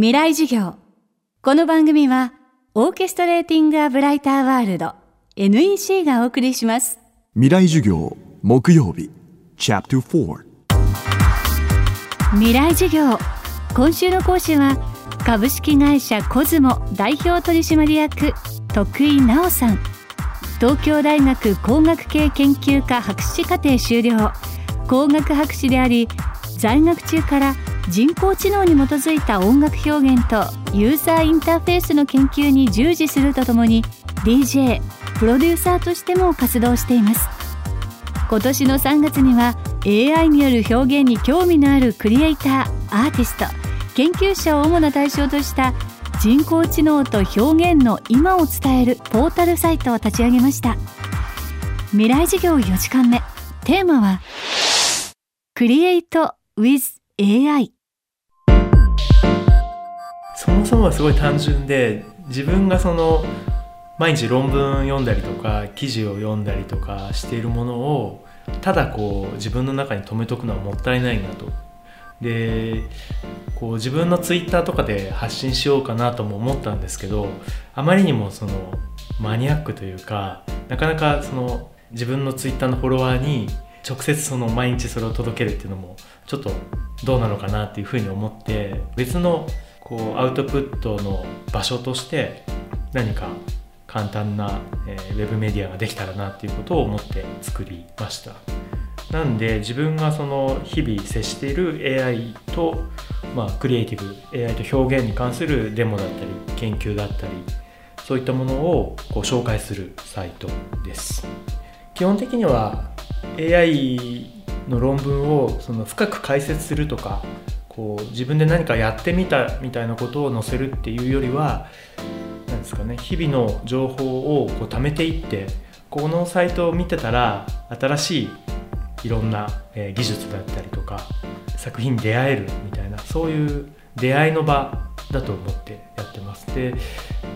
未来授業。この番組はオーケストレーティング・ア・ブライター・ワールド NEC がお送りします。未来授業木曜日チャプター4未来授業。今週の講師は株式会社コズモ代表取締役徳井直さん。東京大学工学系研究科博士課程修了。工学博士であり在学中から人工知能に基づいた音楽表現とユーザーインターフェースの研究に従事するとともに DJ プロデューサーとしても活動しています。今年の3月には AI による表現に興味のあるクリエイターアーティスト研究者を主な対象とした人工知能と表現の今を伝えるポータルサイトを立ち上げました。未来事業4時間目。テーマはクリエイト with AI そもそもはすごい単純で自分がその毎日論文読んだりとか記事を読んだりとかしているものをただこう自分の中に留めとくのはもったいないなと。でこう自分のツイッターとかで発信しようかなとも思ったんですけどあまりにもそのマニアックというかなかなかその自分のツイッターのフォロワーに直接その毎日それを届けるっていうのもちょっとどうなのかなっていうふうに思って別のこうアウトプットの場所として何か簡単な、えー、ウェブメディアができたらなっていうことを思って作りました。なんで自分がその日々接している AI と、まあ、クリエイティブ AI と表現に関するデモだったり研究だったりそういったものをこう紹介するサイトです。基本的には AI の論文をその深く解説するとかこう自分で何かやってみたみたいなことを載せるっていうよりは何ですかね日々の情報をこう貯めていってこのサイトを見てたら新しいいろんな、え技術だったりとか作品に出会えるみたいなそういう出会いの場だと思ってやってます。で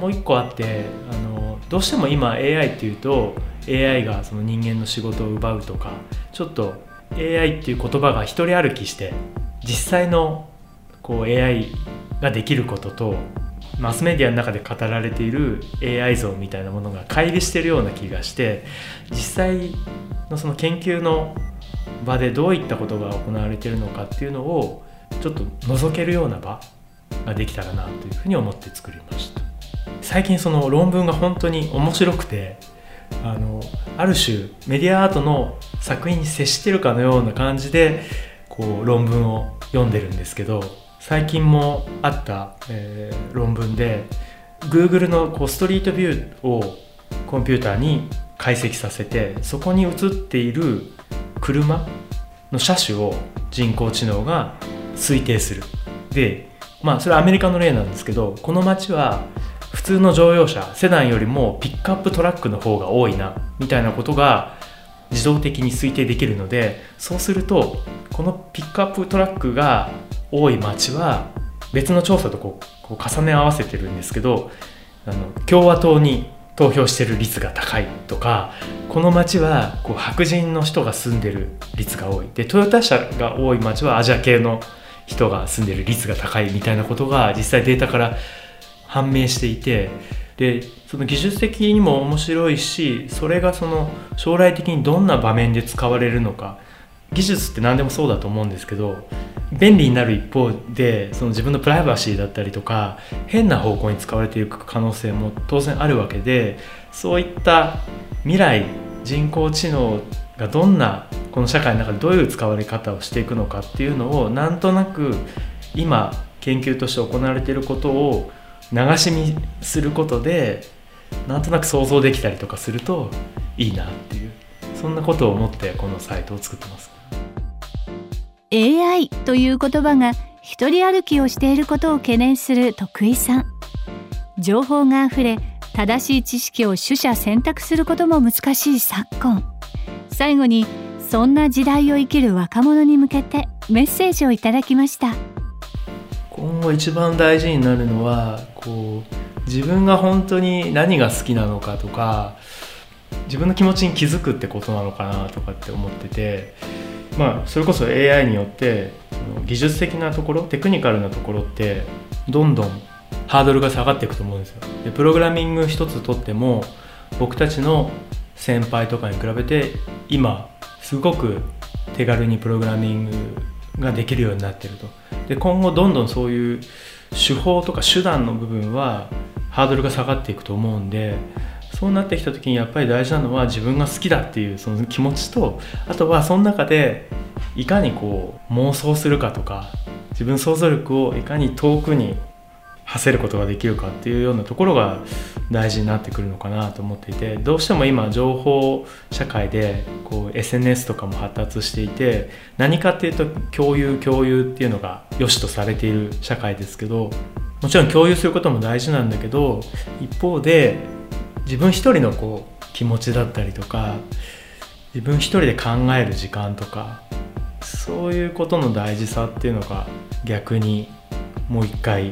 もう一個あってあのどうしても今 AI っていうと AI がその人間の仕事を奪うとかちょっと AI っていう言葉が一人歩きして実際のこう AI ができることとマスメディアの中で語られている AI 像みたいなものが乖離してるような気がして実際のその研究の場でどういったことが行われているのかっていうのをちょっと覗けるような場ができたらなというふうに思って作りました。最近その論文が本当に面白くてあのある種メディアアートの作品に接してるかのような感じでこう論文を読んでるんですけど最近もあった、えー、論文で Google のこうストリートビューをコンピューターに解析させてそこに映っている車の車種を人工知能が推定する。でまあそれはアメリカの例なんですけどこの街は普通の乗用車セダンよりもピックアップトラックの方が多いなみたいなことが自動的に推定できるのでそうするとこのピックアップトラックが多い町は別の調査とこうこう重ね合わせてるんですけどあの共和党に投票してる率が高いとかこの町はこう白人の人が住んでる率が多い。でトヨタ車が多い町はアジア系の人が住んでる率が高いみたいなことが実際データから判明していてでその技術的にも面白いしそれがその将来的にどんな場面で使われるのか。技術って何でもそうだと思うんですけど便利になる一方でその自分のプライバシーだったりとか変な方向に使われていく可能性も当然あるわけでそういった未来人工知能がどんなこの社会の中でどういう使われ方をしていくのかっていうのをなんとなく今研究として行われていることを流し見することでなんとなく想像できたりとかするといいなっていうそんなことを思ってこのサイトを作ってます。AI という言葉が一人歩きをしていることを懸念する徳井さん。情報があふれ正しい知識を取捨選択することも難しい昨今。最後にそんな時代を生きる若者に向けてメッセージをいただきました。今後一番大事になるのはこう自分が本当に何が好きなのかとか自分の気持ちに気づくってことなのかなとかって思っててまあそれこそ AI によって技術的なところテクニカルなところってどんどんハードルが下がっていくと思うんですよ。でプログラミング一つとっても僕たちの先輩とかに比べて今すごく手軽にプログラミングができるようになってると。で今後どんどんそういう手法とか手段の部分はハードルが下がっていくと思うんでそうなってきた時にやっぱり大事なのは自分が好きだっていうその気持ちとあとはその中でいかにこう妄想するかとか自分想像力をいかに遠くに馳せることができるかっていうようなところが大事になってくるのかなと思っていてどうしても今情報社会でこう SNS とかも発達していて何かっていうと共有共有っていうのが良しとされている社会ですけどもちろん共有することも大事なんだけど一方で自分一人のこう気持ちだったりとか自分一人で考える時間とかそういうことの大事さっていうのが逆にもう一回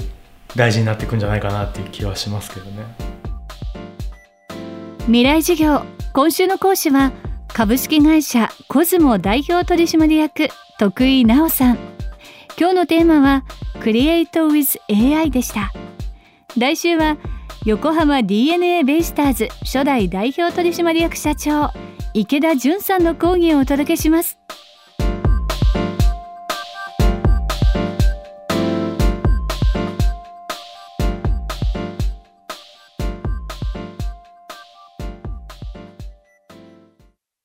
大事になっていくんじゃないかなっていう気はしますけどね。未来授業。今週の講師は株式会社コズモ代表取締役徳井直さん。今日のテーマはクリエイト with AI でした。来週は横浜 DNA ベイスターズ初代代表取締役社長池田純さんの講義をお届けします。